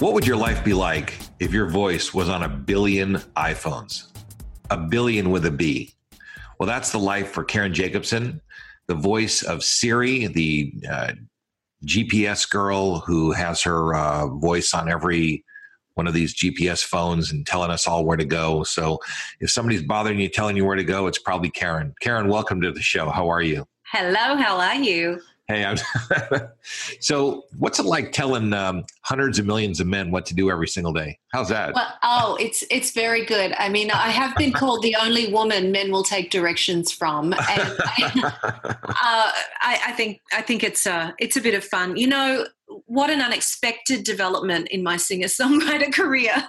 What would your life be like if your voice was on a billion iPhones? A billion with a B. Well, that's the life for Karen Jacobson, the voice of Siri, the uh, GPS girl who has her uh, voice on every one of these GPS phones and telling us all where to go. So if somebody's bothering you, telling you where to go, it's probably Karen. Karen, welcome to the show. How are you? Hello, how are you? Hey, I'm so what's it like telling um, hundreds of millions of men what to do every single day? How's that? Well, oh, it's it's very good. I mean, I have been called the only woman men will take directions from, and I, uh, I, I think I think it's a it's a bit of fun. You know, what an unexpected development in my singer songwriter career.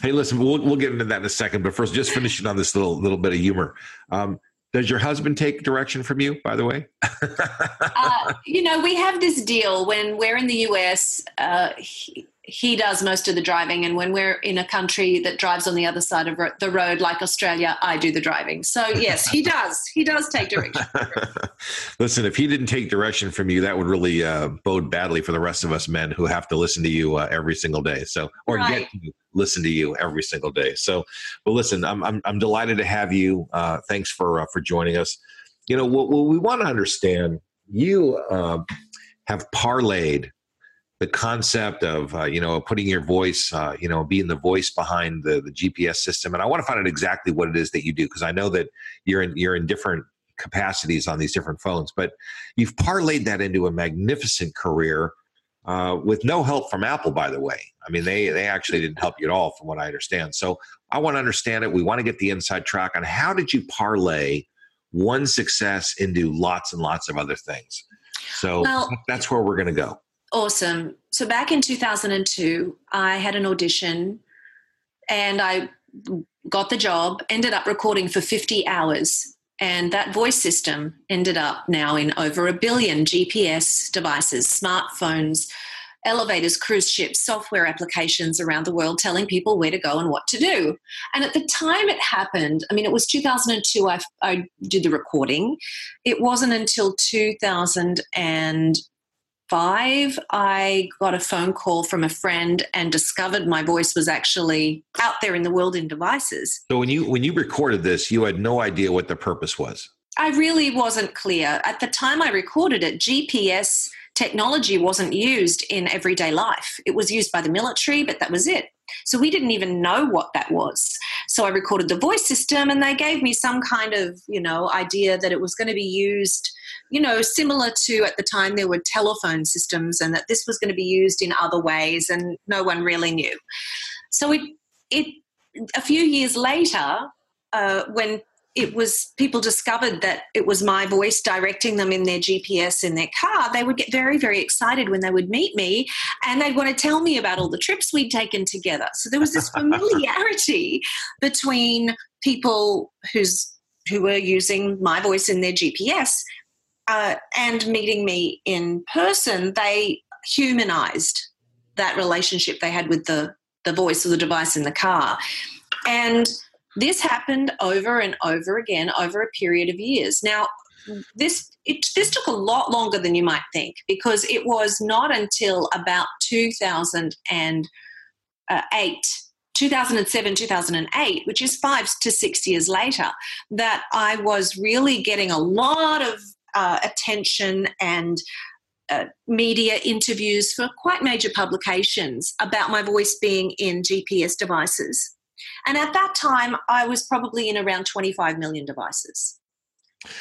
Hey, listen, we'll we'll get into that in a second, but first, just finishing on this little little bit of humor. Um, does your husband take direction from you, by the way? uh, you know, we have this deal when we're in the US, uh, he, does most of the driving. And when we're in a country that drives on the other side of the road, like Australia, I do the driving. So, yes, he does. He does take direction. Listen, if he didn't take direction from you, that would really uh, bode badly for the rest of us men who have to listen to you uh, every single day. So, or right. get to listen to you every single day. So, but listen, I'm I'm, I'm delighted to have you. Uh, thanks for uh, for joining us. You know, what, what we want to understand, you uh, have parlayed the concept of uh, you know putting your voice, uh, you know, being the voice behind the the GPS system, and I want to find out exactly what it is that you do because I know that you're in you're in different capacities on these different phones, but you've parlayed that into a magnificent career uh, with no help from Apple, by the way. I mean, they they actually didn't help you at all, from what I understand. So I want to understand it. We want to get the inside track on how did you parlay one success into lots and lots of other things. So well, that's where we're going to go. Awesome. So back in 2002, I had an audition, and I got the job. Ended up recording for 50 hours and that voice system ended up now in over a billion GPS devices, smartphones, elevators, cruise ships, software applications around the world telling people where to go and what to do. And at the time it happened, I mean, it was 2002 I, I did the recording. It wasn't until 2000 and five, I got a phone call from a friend and discovered my voice was actually out there in the world in devices. So when you when you recorded this, you had no idea what the purpose was. I really wasn't clear. At the time I recorded it, GPS technology wasn't used in everyday life. It was used by the military, but that was it. So we didn't even know what that was. So I recorded the voice system and they gave me some kind of, you know, idea that it was going to be used, you know, similar to at the time there were telephone systems and that this was going to be used in other ways and no one really knew. So it it a few years later uh, when it was people discovered that it was my voice directing them in their GPS in their car, they would get very, very excited when they would meet me and they'd want to tell me about all the trips we'd taken together. So there was this familiarity between people who's who were using my voice in their GPS uh, and meeting me in person. They humanized that relationship they had with the the voice or the device in the car, and this happened over and over again over a period of years. Now, this it, this took a lot longer than you might think because it was not until about 2008 2007 2008 which is five to six years later that i was really getting a lot of uh, attention and uh, media interviews for quite major publications about my voice being in GPS devices. And at that time, I was probably in around 25 million devices.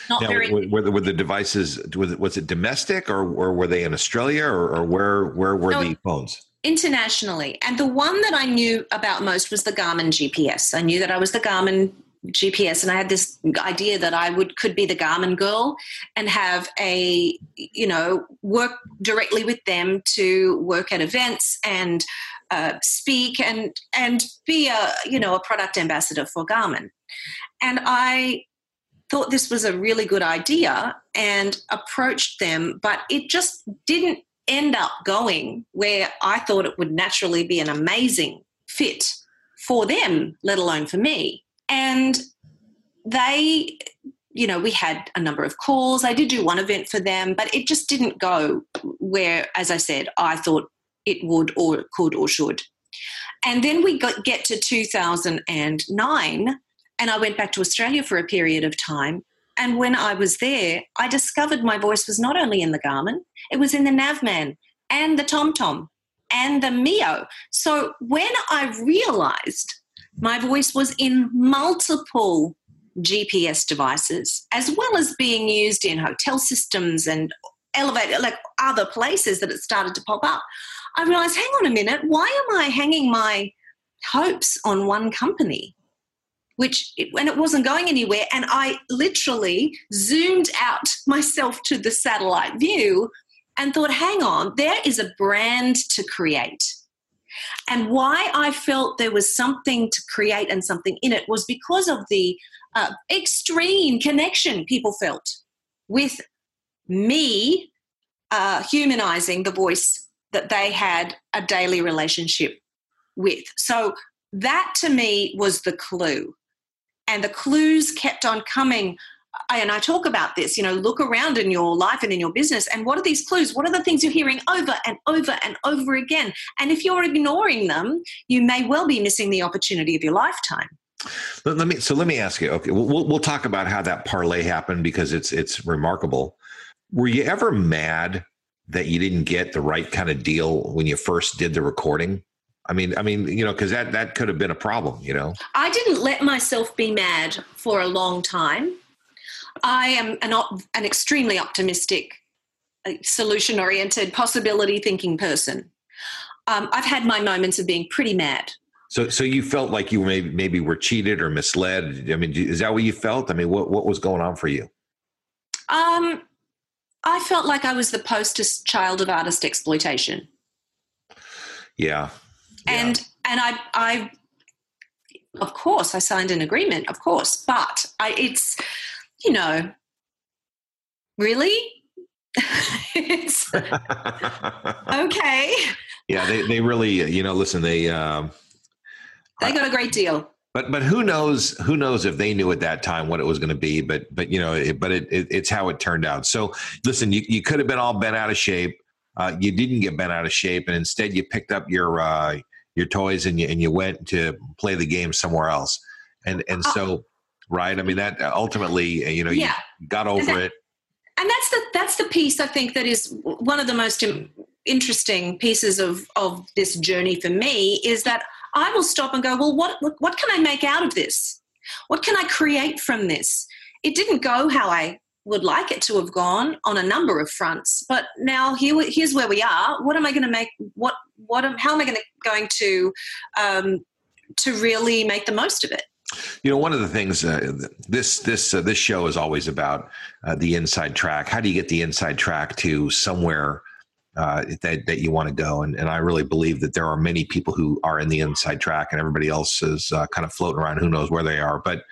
Not now, very. Were, were, the devices was it, was it domestic or, or were they in Australia or, or where where were no, the phones? Internationally, and the one that I knew about most was the Garmin GPS. I knew that I was the Garmin GPS, and I had this idea that I would could be the Garmin girl and have a you know work directly with them to work at events and uh, speak and and be a you know a product ambassador for Garmin. And I thought this was a really good idea and approached them, but it just didn't end up going where I thought it would naturally be an amazing fit for them, let alone for me. And they, you know, we had a number of calls. I did do one event for them, but it just didn't go where, as I said, I thought it would or could or should. And then we got, get to 2009, and I went back to Australia for a period of time. And when I was there, I discovered my voice was not only in the Garmin, it was in the Navman and the TomTom and the Mio. So when I realized my voice was in multiple GPS devices, as well as being used in hotel systems and elevator, like other places that it started to pop up. I realized, hang on a minute, why am I hanging my hopes on one company? Which, when it wasn't going anywhere, and I literally zoomed out myself to the satellite view and thought, hang on, there is a brand to create. And why I felt there was something to create and something in it was because of the uh, extreme connection people felt with me uh, humanizing the voice that they had a daily relationship with. So that to me was the clue. And the clues kept on coming and I talk about this, you know, look around in your life and in your business and what are these clues? What are the things you're hearing over and over and over again? And if you're ignoring them, you may well be missing the opportunity of your lifetime. Let, let me so let me ask you. Okay, we'll we'll talk about how that parlay happened because it's it's remarkable. Were you ever mad that you didn't get the right kind of deal when you first did the recording? I mean, I mean, you know, because that that could have been a problem. You know, I didn't let myself be mad for a long time. I am an, an extremely optimistic, uh, solution oriented, possibility thinking person. Um, I've had my moments of being pretty mad. So, so you felt like you maybe maybe were cheated or misled. I mean, is that what you felt? I mean, what what was going on for you? Um, I felt like I was the poster child of artist exploitation. Yeah. yeah. And and I I of course I signed an agreement, of course, but I it's you know, really? it's okay. Yeah, they, they really, you know, listen, they, um, they got a great deal. But, but who knows, who knows if they knew at that time what it was going to be, but, but, you know, it, but it, it, it's how it turned out. So listen, you, you could have been all bent out of shape. Uh, you didn't get bent out of shape and instead you picked up your, uh, your toys and you, and you went to play the game somewhere else. And, and uh, so, right? I mean, that uh, ultimately, uh, you know, yeah. you got over that, it. And that's the that's the piece I think that is one of the most interesting pieces of of this journey for me is that I will stop and go, well, what what can I make out of this? What can I create from this? It didn't go how I would like it to have gone on a number of fronts, but now here here's where we are. What am I going to make? What what am, how am I going to going to um, to really make the most of it? You know, one of the things uh, this this uh, this show is always about uh, the inside track. How do you get the inside track to somewhere uh, that that you want to go? And and I really believe that there are many people who are in the inside track, and everybody else is uh, kind of floating around. Who knows where they are? But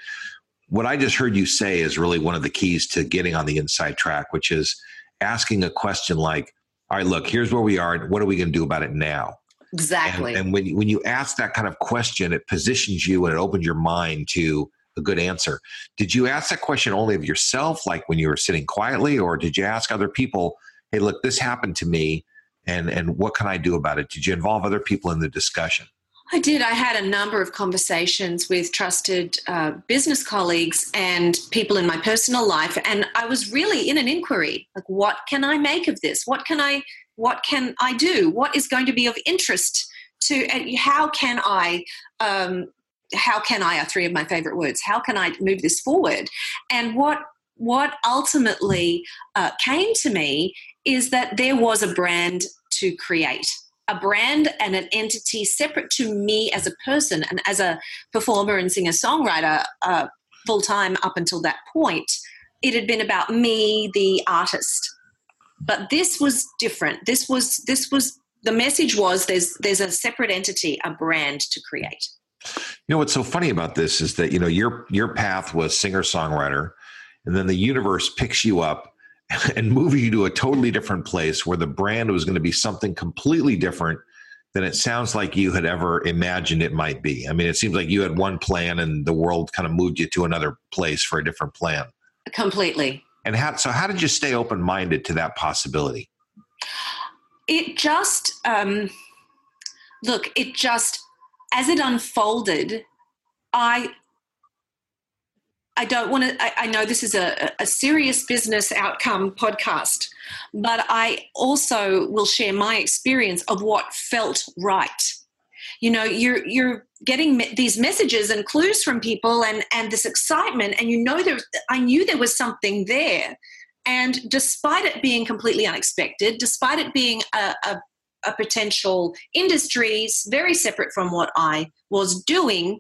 what I just heard you say is really one of the keys to getting on the inside track, which is asking a question like, "All right, look, here's where we are. What are we going to do about it now?" Exactly. And, and when when you ask that kind of question, it positions you and it opens your mind to a good answer. Did you ask that question only of yourself, like when you were sitting quietly, or did you ask other people, hey, look, this happened to me, and, and what can I do about it? Did you involve other people in the discussion? I did. I had a number of conversations with trusted uh, business colleagues and people in my personal life, and I was really in an inquiry. Like, what can I make of this? What can I what can I do? What is going to be of interest to? How can I? Um, how can I are three of my favorite words. How can I move this forward? And what what ultimately uh, came to me is that there was a brand to create a brand and an entity separate to me as a person and as a performer and singer songwriter uh, full time up until that point. It had been about me, the artist. But this was different. This was this was the message was there's there's a separate entity, a brand to create. You know what's so funny about this is that you know your your path was singer songwriter, and then the universe picks you up and moves you to a totally different place where the brand was going to be something completely different than it sounds like you had ever imagined it might be. I mean, it seems like you had one plan and the world kind of moved you to another place for a different plan. Completely. And how, so, how did you stay open minded to that possibility? It just, um, look, it just, as it unfolded, I I don't want to, I, I, know this is a, a serious business outcome podcast, but I also will share my experience of what felt right. You know, you're, you're getting me- these messages and clues from people and, and this excitement, and you know, there, I knew there was something there. And despite it being completely unexpected, despite it being a, a, a potential industry very separate from what I was doing,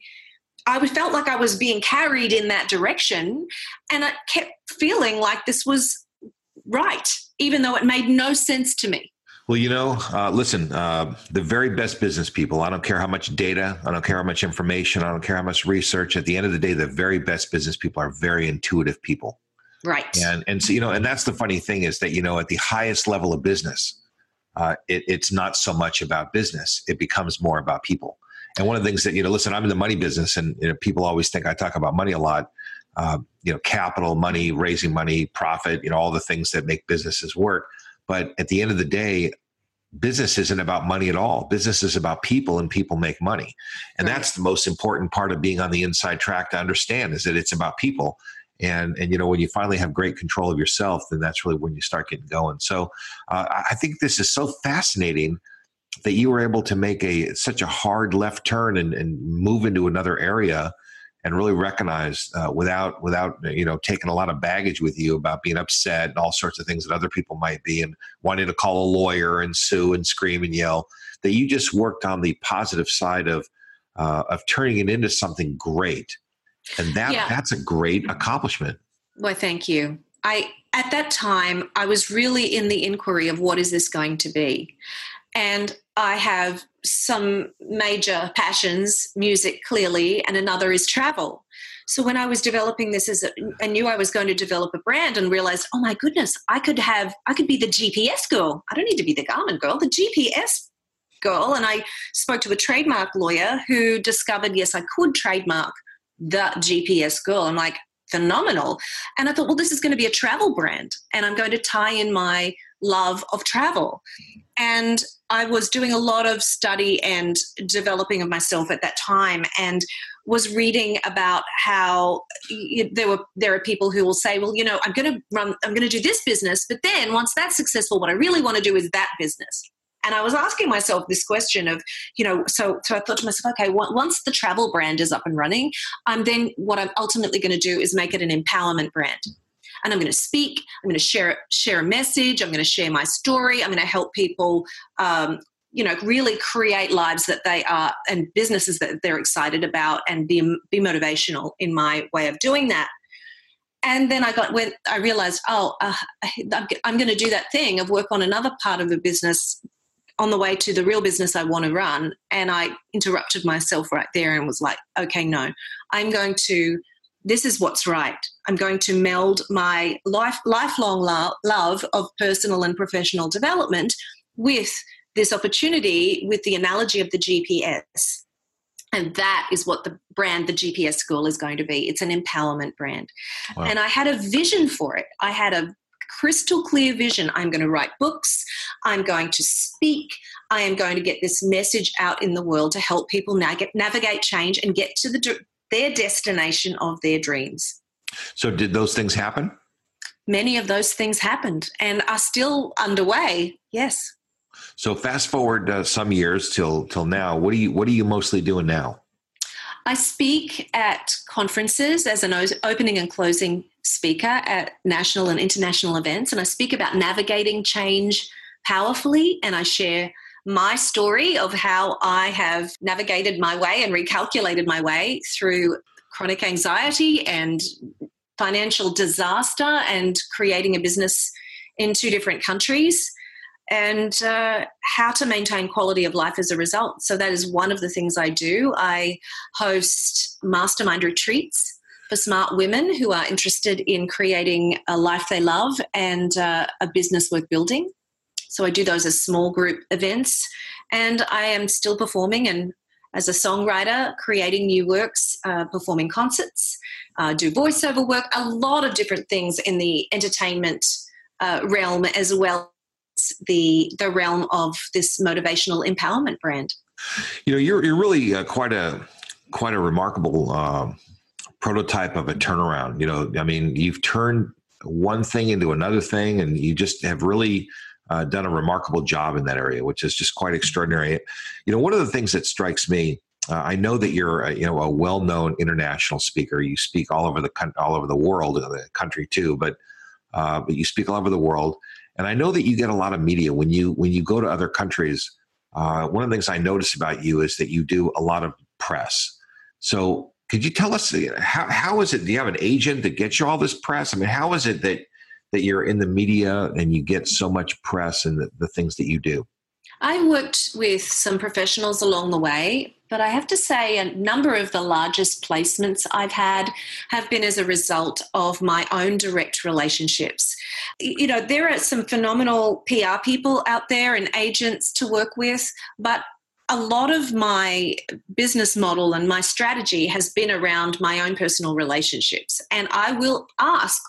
I felt like I was being carried in that direction, and I kept feeling like this was right, even though it made no sense to me. Well, you know, uh, listen, uh, the very best business people, I don't care how much data, I don't care how much information, I don't care how much research. At the end of the day, the very best business people are very intuitive people. Right. And, and so, you know, and that's the funny thing is that, you know, at the highest level of business, uh, it, it's not so much about business, it becomes more about people. And one of the things that, you know, listen, I'm in the money business and you know, people always think I talk about money a lot. Uh, you know, capital, money, raising money, profit, you know, all the things that make businesses work. But at the end of the day, business isn't about money at all. Business is about people and people make money. And right. that's the most important part of being on the inside track to understand is that it's about people. And, and you know when you finally have great control of yourself then that's really when you start getting going so uh, i think this is so fascinating that you were able to make a such a hard left turn and, and move into another area and really recognize uh, without without you know taking a lot of baggage with you about being upset and all sorts of things that other people might be and wanting to call a lawyer and sue and scream and yell that you just worked on the positive side of uh, of turning it into something great. And that yeah. that's a great accomplishment. Well thank you. I at that time i was really in the inquiry of what is this going to be and I have some major passions, music clearly, and another is travel. So when I was developing this as a, I knew I was going to develop a brand and realized, oh my goodness, I could have, I could be the GPS girl. I don't need to be the Garmin girl, the GPS girl. And I spoke to a trademark lawyer who discovered, yes, I could trademark the GPS girl. I'm like, phenomenal. And I thought, well, this is going to be a travel brand, and I'm going to tie in my love of travel. And I was doing a lot of study and developing of myself at that time and was reading about how there were there are people who will say well you know I'm going to run I'm going to do this business but then once that's successful what I really want to do is that business and I was asking myself this question of, you know, so so I thought to myself, okay, once the travel brand is up and running, I'm then what I'm ultimately going to do is make it an empowerment brand and I'm going to speak. I'm going to share share a message. I'm going to share my story. I'm going to help people. Um, you know, really create lives that they are and businesses that they're excited about, and be be motivational in my way of doing that. And then I got when I realized, oh, uh, I'm going to do that thing of work on another part of the business on the way to the real business I want to run. And I interrupted myself right there and was like, okay, no, I'm going to this is what's right. I'm going to meld my life, lifelong lo- love of personal and professional development with this opportunity with the analogy of the GPS. And that is what the brand, the GPS Girl, is going to be. It's an empowerment brand. Wow. And I had a vision for it. I had a crystal clear vision. I'm going to write books. I'm going to speak. I am going to get this message out in the world to help people navigate change and get to the, their destination of their dreams. So, did those things happen? Many of those things happened and are still underway. Yes. So, fast forward uh, some years till till now. What are you What are you mostly doing now? I speak at conferences as an opening and closing speaker at national and international events, and I speak about navigating change powerfully, and I share my story of how I have navigated my way and recalculated my way through chronic anxiety and financial disaster and creating a business in two different countries and uh, how to maintain quality of life as a result. So, that is one of the things I do. I host mastermind retreats for smart women who are interested in creating a life they love and uh, a business worth building. So, I do those as small group events. And I am still performing and as a songwriter, creating new works, uh, performing concerts, uh, do voiceover work, a lot of different things in the entertainment uh, realm as well the the realm of this motivational empowerment brand. You know, you're you're really uh, quite a quite a remarkable uh, prototype of a turnaround. You know, I mean, you've turned one thing into another thing, and you just have really uh, done a remarkable job in that area, which is just quite extraordinary. You know, one of the things that strikes me. Uh, I know that you're, a, you know, a well-known international speaker. You speak all over the all over the world, the country too, but uh, but you speak all over the world. And I know that you get a lot of media when you when you go to other countries. Uh, one of the things I notice about you is that you do a lot of press. So could you tell us how how is it? Do you have an agent that gets you all this press? I mean, how is it that that you're in the media and you get so much press and the, the things that you do? I worked with some professionals along the way, but I have to say a number of the largest placements I've had have been as a result of my own direct relationships. You know, there are some phenomenal PR people out there and agents to work with, but a lot of my business model and my strategy has been around my own personal relationships. And I will ask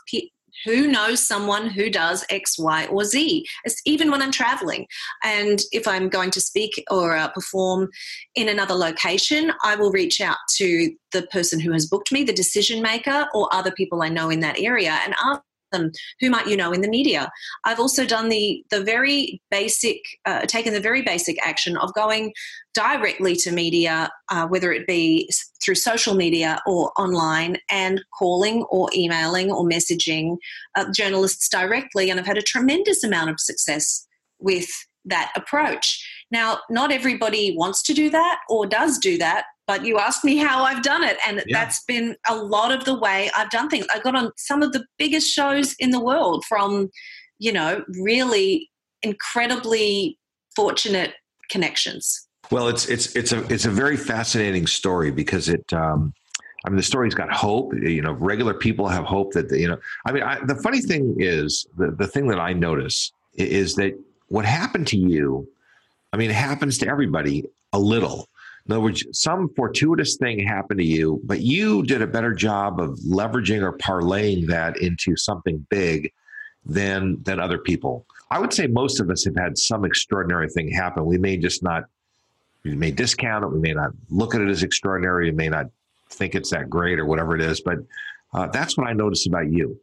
who knows someone who does X, Y, or Z. It's even when I'm traveling. And if I'm going to speak or uh, perform in another location, I will reach out to the person who has booked me, the decision maker, or other people I know in that area and ask them who might you know in the media. I've also done the the very basic uh, taken the very basic action of going directly to media uh, whether it be through social media or online and calling or emailing or messaging uh, journalists directly and i've had a tremendous amount of success with that approach. Now not everybody wants to do that or does do that but you asked me how I've done it, and yeah. that's been a lot of the way I've done things. I got on some of the biggest shows in the world from, you know, really incredibly fortunate connections. Well, it's it's it's a it's a very fascinating story because it. Um, I mean, the story's got hope. You know, regular people have hope that you know. I mean, I, the funny thing is the the thing that I notice is that what happened to you. I mean, it happens to everybody a little in other words, some fortuitous thing happened to you, but you did a better job of leveraging or parlaying that into something big than than other people. I would say most of us have had some extraordinary thing happen. We may just not we may discount it, we may not look at it as extraordinary, we may not think it's that great or whatever it is, but uh, that's what I notice about you.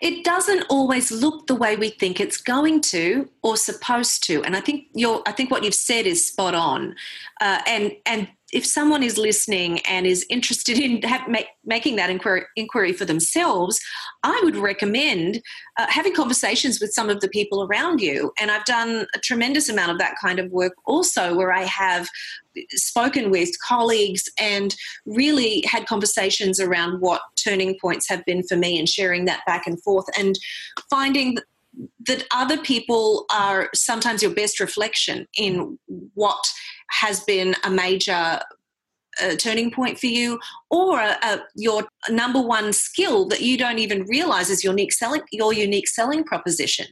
It doesn't always look the way we think it's going to or supposed to, and I think you're. I think what you've said is spot on. Uh, and and if someone is listening and is interested in have, make, making that inquiry, inquiry, for themselves, I would recommend uh, having conversations with some of the people around you. And I've done a tremendous amount of that kind of work also, where I have spoken with colleagues and really had conversations around what turning points have been for me and sharing that back and forth and finding that other people are sometimes your best reflection in what has been a major uh, turning point for you or a, a, your number one skill that you don't even realize is your unique selling your unique selling proposition.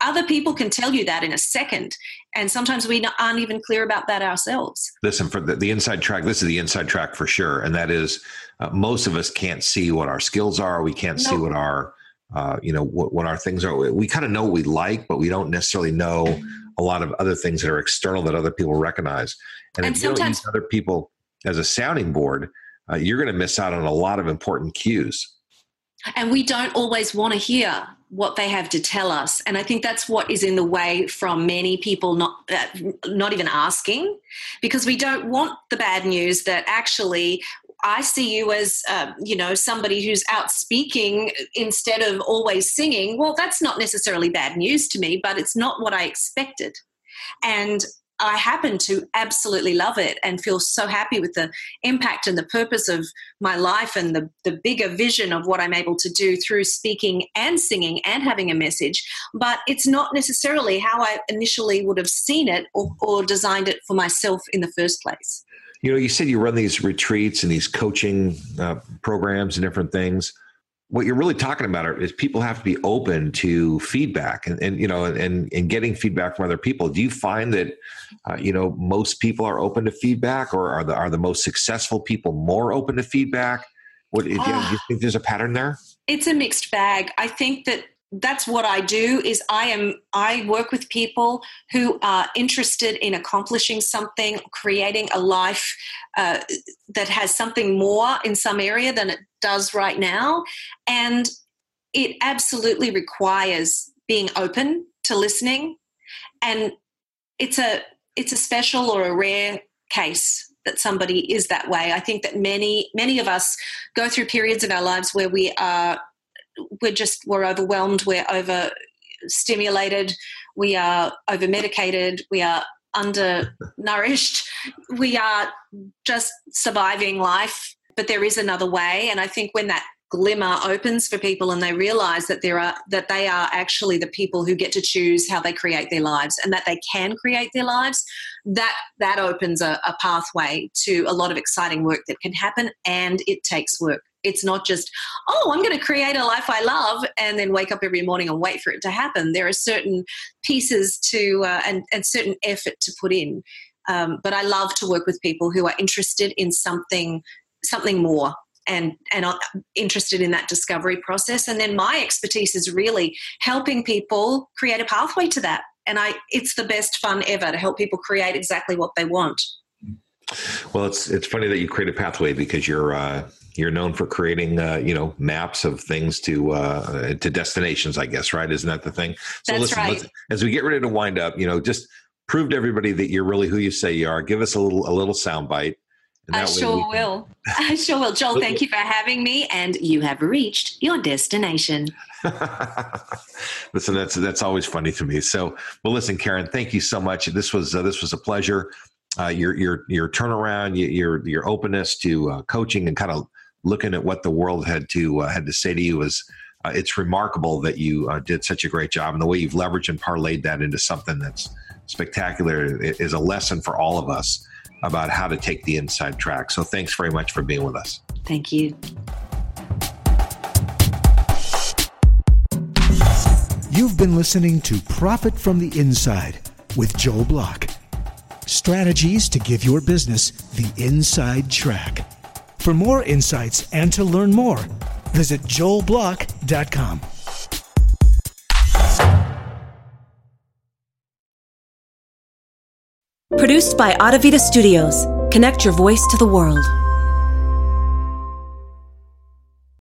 Other people can tell you that in a second and sometimes we aren't even clear about that ourselves. Listen for the, the inside track this is the inside track for sure and that is uh, most of us can't see what our skills are we can't see what our uh, you know what, what our things are. We kind of know what we like but we don't necessarily know a lot of other things that are external that other people recognize. And, and if sometimes, you don't use other people as a sounding board uh, you're going to miss out on a lot of important cues. And we don't always want to hear what they have to tell us. And i think that's what is in the way from many people not uh, not even asking because we don't want the bad news that actually I see you as, uh, you know, somebody who's out speaking instead of always singing. Well, that's not necessarily bad news to me, but it's not what I expected. And I happen to absolutely love it and feel so happy with the impact and the purpose of my life and the, the bigger vision of what I'm able to do through speaking and singing and having a message. But it's not necessarily how I initially would have seen it or, or designed it for myself in the first place. You know, you said you run these retreats and these coaching uh, programs and different things. What you're really talking about is people have to be open to feedback and, and you know and and getting feedback from other people. Do you find that uh, you know most people are open to feedback or are the are the most successful people more open to feedback? What do you, do you ah. think there's a pattern there? It's a mixed bag. I think that that's what I do is I am I work with people who are interested in accomplishing something, creating a life uh, that has something more in some area than it does right now, and it absolutely requires being open to listening, and it's a it's a special or a rare case that somebody is that way. I think that many many of us go through periods of our lives where we are we're just we're overwhelmed we're over stimulated we are over medicated we are undernourished we are just surviving life. But there is another way and i think when that glimmer opens for people and they realize that there are that they are actually the people who get to choose how they create their lives and that they can create their lives that that opens a, a pathway to a lot of exciting work that can happen and it takes work it's not just, oh, I'm going to create a life I love and then wake up every morning and wait for it to happen. There are certain pieces to uh, and, and certain effort to put in. Um, but I love to work with people who are interested in something something more and and are interested in that discovery process. And then my expertise is really helping people create a pathway to that. And I it's the best fun ever to help people create exactly what they want. Well, it's it's funny that you create a pathway because you're uh, you're known for creating uh, you know maps of things to uh, to destinations i guess right isn't that the thing so That's listen right. as we get ready to wind up you know just prove to everybody that you're really who you say you are give us a little a little sound bite I sure can... will. I sure will. Joel, thank you for having me. And you have reached your destination. listen, that's that's always funny to me. So, well, listen, Karen, thank you so much. This was uh, this was a pleasure. Uh, your your your turnaround, your your openness to uh, coaching, and kind of looking at what the world had to uh, had to say to you was uh, it's remarkable that you uh, did such a great job and the way you've leveraged and parlayed that into something that's spectacular is a lesson for all of us about how to take the inside track. So thanks very much for being with us. Thank you. You've been listening to Profit from the Inside with Joel Block. Strategies to give your business the inside track. For more insights and to learn more, visit joelblock.com. Produced by Audavita Studios. Connect your voice to the world.